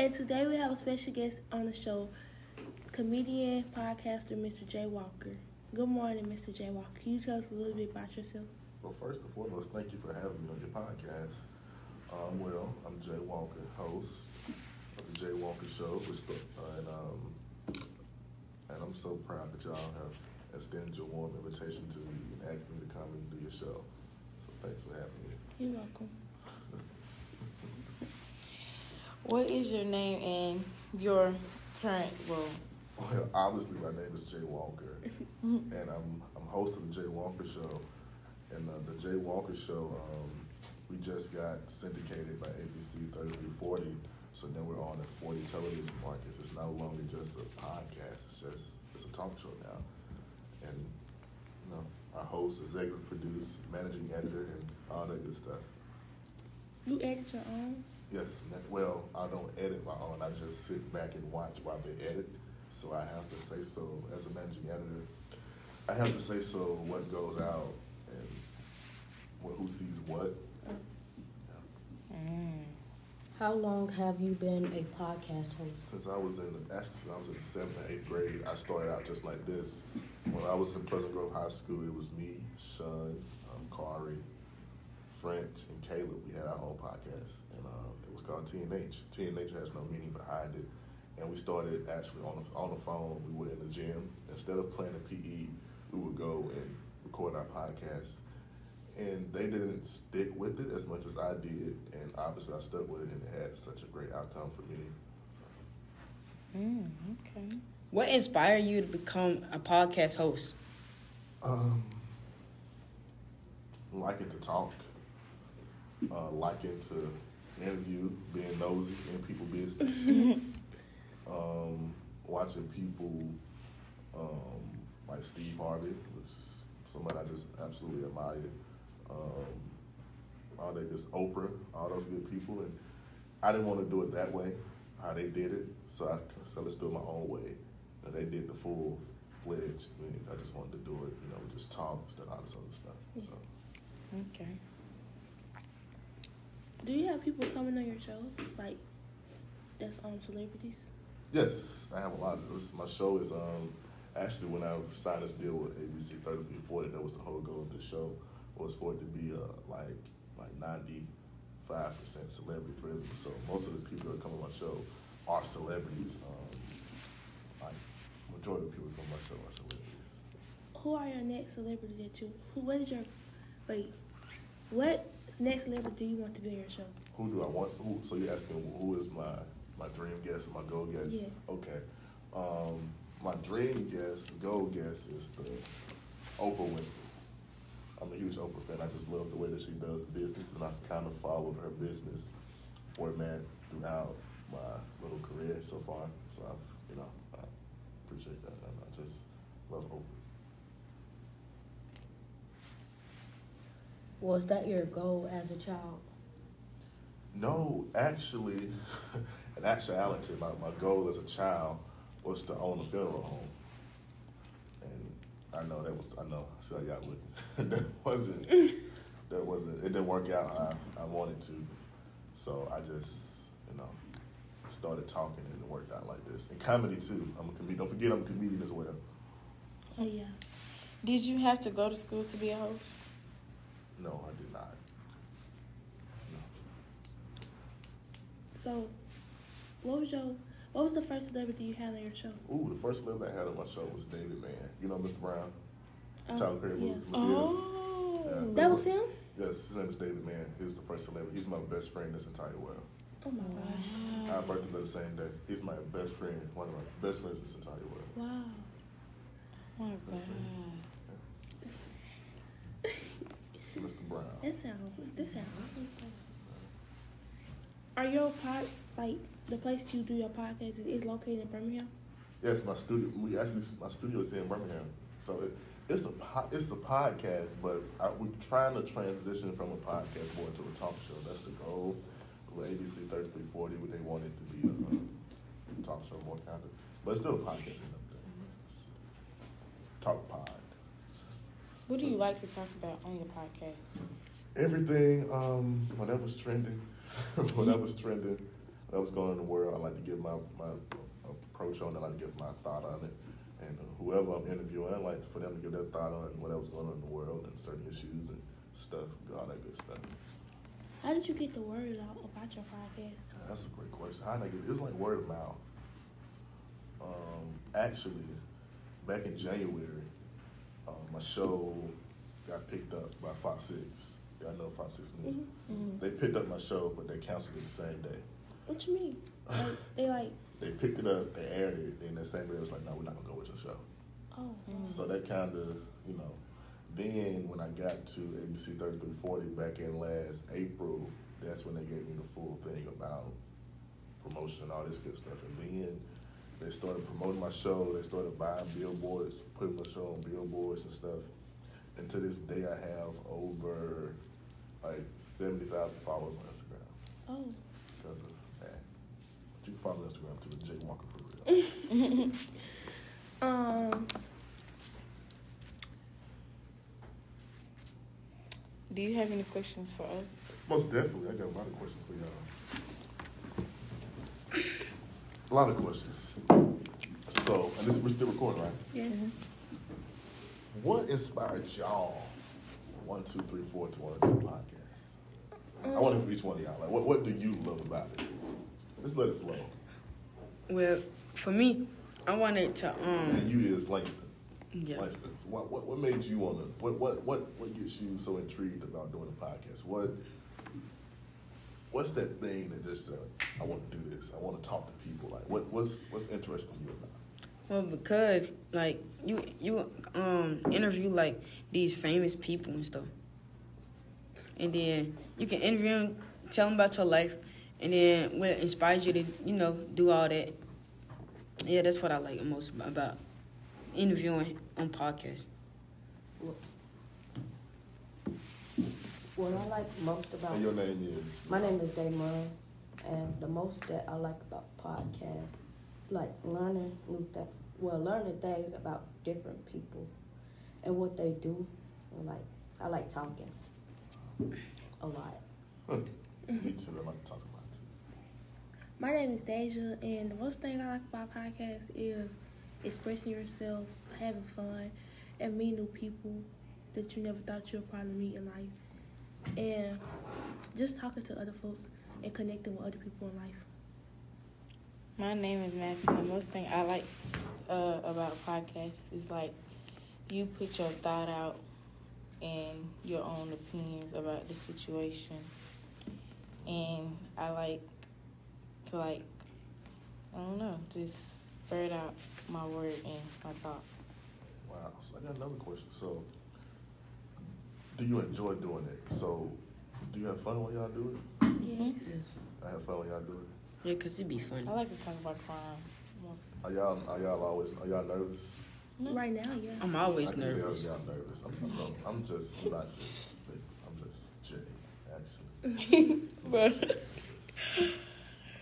And today we have a special guest on the show, comedian, podcaster, Mr. Jay Walker. Good morning, Mr. Jay Walker. Can you tell us a little bit about yourself? Well, first and foremost, thank you for having me on your podcast. Um, well, I'm Jay Walker, host of the Jay Walker Show, uh, and um, and I'm so proud that y'all have extended your warm invitation to me and asked me to come and do your show. So thanks for having me. You're welcome. What is your name and your current role? Well, obviously, my name is Jay Walker, and I'm I'm host of the Jay Walker Show. And uh, the Jay Walker Show, um, we just got syndicated by ABC 3340, so then we're on at 40 television markets. It's no longer just a podcast; it's just it's a talk show now. And you know, I host, executive produce, managing editor, and all that good stuff. You edit your own? Yes, well, I don't edit my own. I just sit back and watch while they edit. So I have to say so as a managing editor. I have to say so what goes out and what, who sees what. Mm. How long have you been a podcast host? Since I was in the, actually since I was in seventh and eighth grade, I started out just like this. When I was in Pleasant Grove High School, it was me, Sean, um, Kari, French, and Caleb. We had our own podcast, and um, it was called TNH. TNH has no meaning behind it, and we started actually on the, on the phone. We were in the gym. Instead of playing the PE, we would go and record our podcast. And they didn't stick with it as much as I did, and obviously I stuck with it, and it had such a great outcome for me. So. Mm, okay. What inspired you to become a podcast host? Um, liking to talk, uh, liking to interview, being nosy in people business, um, watching people um, like Steve Harvey, which is somebody I just absolutely admire. Um, all that just Oprah, all those good people, and I didn't want to do it that way, how they did it. So I so let's do it my own way. And they did the full fledged. I, mean, I just wanted to do it, you know, just talk and all this other stuff. So Okay. Have people coming on your shows? Like, that's on celebrities? yes, I have a lot of this. My show is um actually when I signed this deal with ABC thirty three forty, that was the whole goal of the show was for it to be uh like like ninety five percent celebrity driven. So most of the people that come on my show are celebrities. Um, like majority of people that come on my show are celebrities. Who are your next celebrity that you, who, what is your, wait, what next level, do you want to be on your show? Who do I want? Who? So you're asking who is my my dream guest, my goal guest? Yeah. Okay. Um, my dream guest, goal guest is the Oprah Winfrey. I'm a huge Oprah fan. I just love the way that she does business, and I've kind of followed her business format throughout my little career so far. So I've, you know, I appreciate that, and I just love Oprah. Was that your goal as a child? No, actually, in actuality, my, my goal as a child was to own a funeral home. And I know that was, I know, I see how y'all looking. that wasn't, that wasn't, it didn't work out how I wanted to. So I just, you know, started talking and it worked out like this. And comedy too. I'm a comedian. Don't forget I'm a comedian as well. Oh, yeah. Did you have to go to school to be a host? No, I did not. No. So, what was your, what was the first celebrity you had on your show? Ooh, the first celebrity I had on my show was David Mann. You know Mr. Brown? Oh, Tyler Perry yeah. movie. Oh. Yeah. That was him? Yes, his name is David Mann. He was the first celebrity. He's my best friend in this entire world. Oh my gosh. Our birthdays are the same day. He's my best friend, one of my best friends in this entire world. Wow. Oh my That's God. Mr. Brown. That sounds, this sounds. Are your pod, like, the place you do your podcast is, is located in Birmingham? Yes, my studio. We actually my studio is here in Birmingham, so it, it's a it's a podcast, but I, we're trying to transition from a podcast more to a talk show. That's the goal. With ABC thirty three forty, they want it to be a, a talk show more kind of, but it's still a podcast. Talk pod. What do you like to talk about on your podcast? Everything, um, whatever's trending, whatever's trending. whatever's going on in the world, I like to give my, my approach on it, I like to give my thought on it. And whoever I'm interviewing, I like for them to give their thought on whatever's going on in the world and certain issues and stuff, all that good stuff. How did you get the word out about your podcast? That's a great question. How did I get it? was like word of mouth. Um, actually, back in January, my show got picked up by Fox Six. Y'all know Fox Six News. Mm-hmm. They picked up my show, but they canceled it the same day. What you mean? Like, they like, They picked it up, they aired it, and the same day it was like, no, we're not gonna go with your show. oh, So that kind of, you know, then when I got to ABC 3340 back in last April, that's when they gave me the full thing about promotion and all this good stuff. And then they started promoting my show. They started buying billboards, putting my show on billboards and stuff. And to this day, I have over like 70,000 followers on Instagram oh. because of that. But you can follow me on Instagram too, Jay Walker for real. Um, Do you have any questions for us? Most definitely. I got a lot of questions for y'all. A lot of questions. So, and this we're still recording, right? yes. What inspired y'all, one, two, three, four, to want to do a podcast? I want to for each one of y'all. Like, what, what do you love about it? Let's let it flow. Well, for me, I wanted to um And um you is Langston. yeah. Langston, what, what, what made you want to, what, what, what, what gets you so intrigued about doing a podcast? What, what's that thing that just, uh, I want to do this, I want to talk to people, like, what, what's, what's interesting you about? Well, because like you you um interview like these famous people and stuff, and then you can interview them, tell them about your life, and then what inspires you to you know do all that. Yeah, that's what I like most about interviewing on podcasts. What I like most about And your name is? my name is Damon, and the most that I like about podcasts, is like learning new things. Well, learning things about different people and what they do. And like I like talking a lot. Me too, I like to talk about too. My name is Deja, and the most thing I like about podcasts is expressing yourself, having fun, and meeting new people that you never thought you would probably meet in life, and just talking to other folks and connecting with other people in life. My name is Madison. The most thing I like uh, about podcasts is like you put your thought out and your own opinions about the situation. And I like to like I don't know, just spread out my word and my thoughts. Wow, so I got another question. So, do you enjoy doing it? So, do you have fun when y'all do it? Yes. I have fun when y'all do it. Yeah, cause it'd be fun. I like to talk about crime. Most Are y'all, are y'all always, are y'all nervous? Right now, yeah. I'm always I can tell nervous. y'all nervous. I'm, I'm, I'm just, I'm not just, big. I'm just Jay, actually. but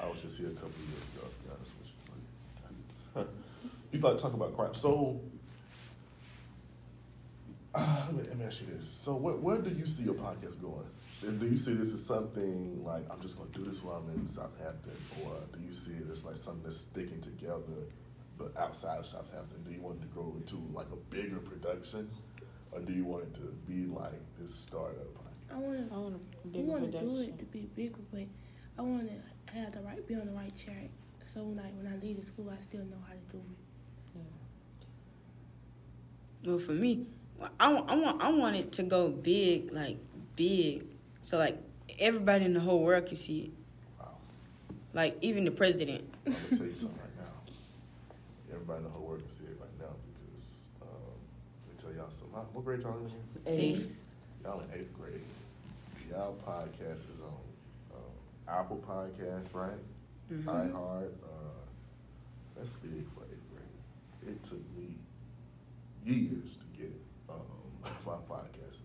I was just here a couple of years ago, to be honest with you. you thought talk about crime. So, uh, let, me, ask you this. So, where, where do you see your podcast going? And do you see this as something like, I'm just going to do this while I'm in Southampton? Or do you see it as like something that's sticking together, but outside of Southampton? Do you want it to grow into like a bigger production? Or do you want it to be like this startup podcast? I want I to. want a We bigger want to do it to be bigger, but I want to have the right, be on the right track. So like when I leave the school, I still know how to do it. Well, for me, I want, I want, I want it to go big, like big, so like everybody in the whole world can see it. Wow. Like even the president. I'm gonna tell you something right now. Everybody in the whole world can see it right now because um, let me tell y'all something. Huh? What grade y'all in here? Eighth. Y'all in eighth grade. Y'all podcast is on um, Apple Podcast, right? Mhm. iHeart. Uh, that's big for eighth grade. It took me years to get um, my podcast.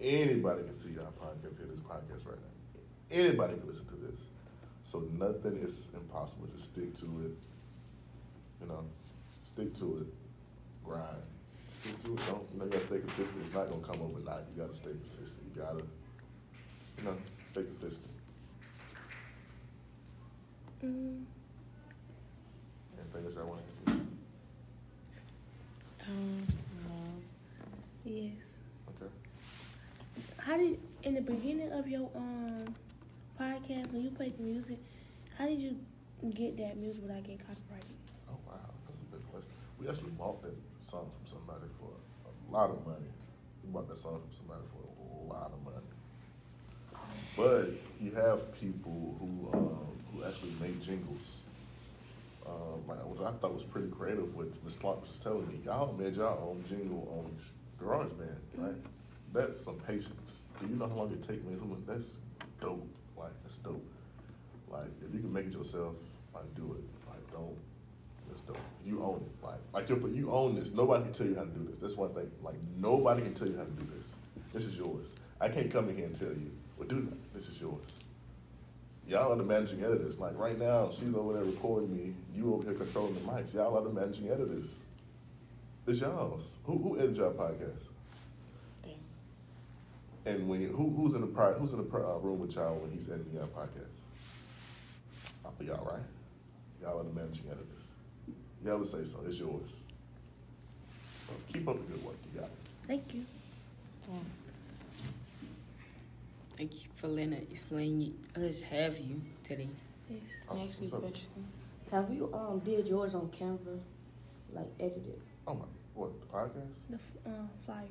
Anybody can see our podcast, hear this podcast right now. Anybody can listen to this. So nothing is impossible. Just stick to it. You know, stick to it. Grind. Stick to it. Don't you know you gotta stay consistent. It's not gonna come overnight. You gotta stay consistent. You gotta, you know, stay consistent. Mm, Anything else y'all want to ask me? Um, no. yes. Okay. How did in the beginning of your um podcast when you played the music, how did you get that music without getting copyrighted? Oh wow, that's a good question. We actually bought that song from somebody for a lot of money. We bought that song from somebody for a lot of money. But you have people who um, who actually make jingles. Um, like what I thought was pretty creative. What Miss Clark was telling me, y'all made y'all own jingle on GarageBand, right? That's some patience. You know how long it takes me? That's dope. Like that's dope. Like if you can make it yourself, like do it. Like don't. That's dope. You own it. Like like you you own this. Nobody can tell you how to do this. That's one thing. Like nobody can tell you how to do this. This is yours. I can't come in here and tell you, well, do that. This is yours. Y'all are the managing editors. Like right now, she's over there recording me. You over here controlling the mics. Y'all are the managing editors. It's y'all's. Who who edited your podcast? Damn. And when you, who who's in the pri- who's in the pri- uh, room with y'all when he's editing your podcast? Uh, y'all right? Y'all are the managing editors. Y'all would say so. It's yours. So keep up the good work. You got it. Thank you. Thank you for letting us, letting us have you today. Yes. Oh, Next few what's up? questions. Have you um did yours on Canva, like edited? Oh my, what the podcast? The f- uh, flyer.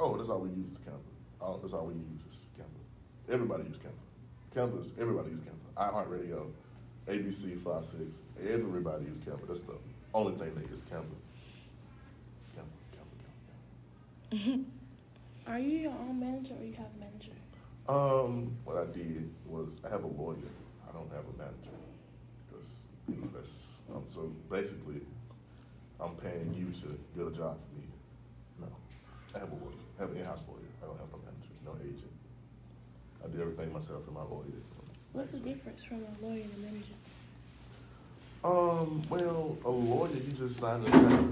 Oh, that's all we use is Canva. Oh, that's all we use is Canva. Everybody use Canva. Canva's everybody use Canva. iHeartRadio, ABC Five Six, everybody use Canva. That's the only thing they use Canva. Canva, Canva, Canva. Canva. Are you your own manager or you have a manager? Um, what I did was I have a lawyer. I don't have a manager because you know that's um, so basically I'm paying you to get a job for me. No, I have a lawyer. I have an in-house lawyer. I don't have no manager, no agent. I do everything myself and my lawyer. What's the difference from a lawyer and a manager? Um, well, a lawyer you just sign a paper.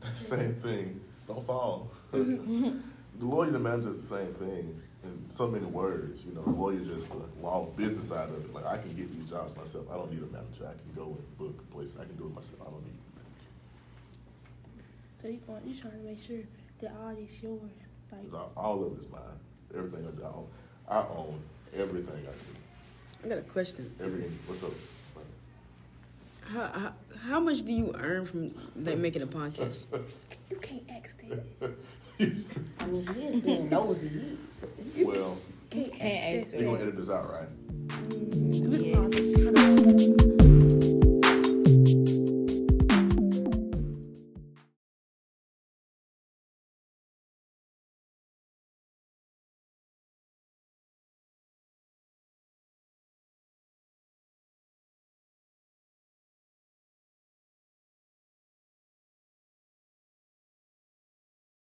the same thing. Don't fall. the lawyer and the manager is the same thing in so many words. You know, the lawyer just the law business side of it. Like I can get these jobs myself. I don't need a manager. I can go and book a place. I can do it myself. I don't need a manager. So you going, you trying to make sure that all is yours. Like all of it is mine. Everything I own. I own everything I do. I got a question. Everything. What's up? How, how, how much do you earn from like, making a podcast? you can't ask that. I mean, he is being nosy. He is. well, Can't, Can't ask ask that. you gonna edit this out, right?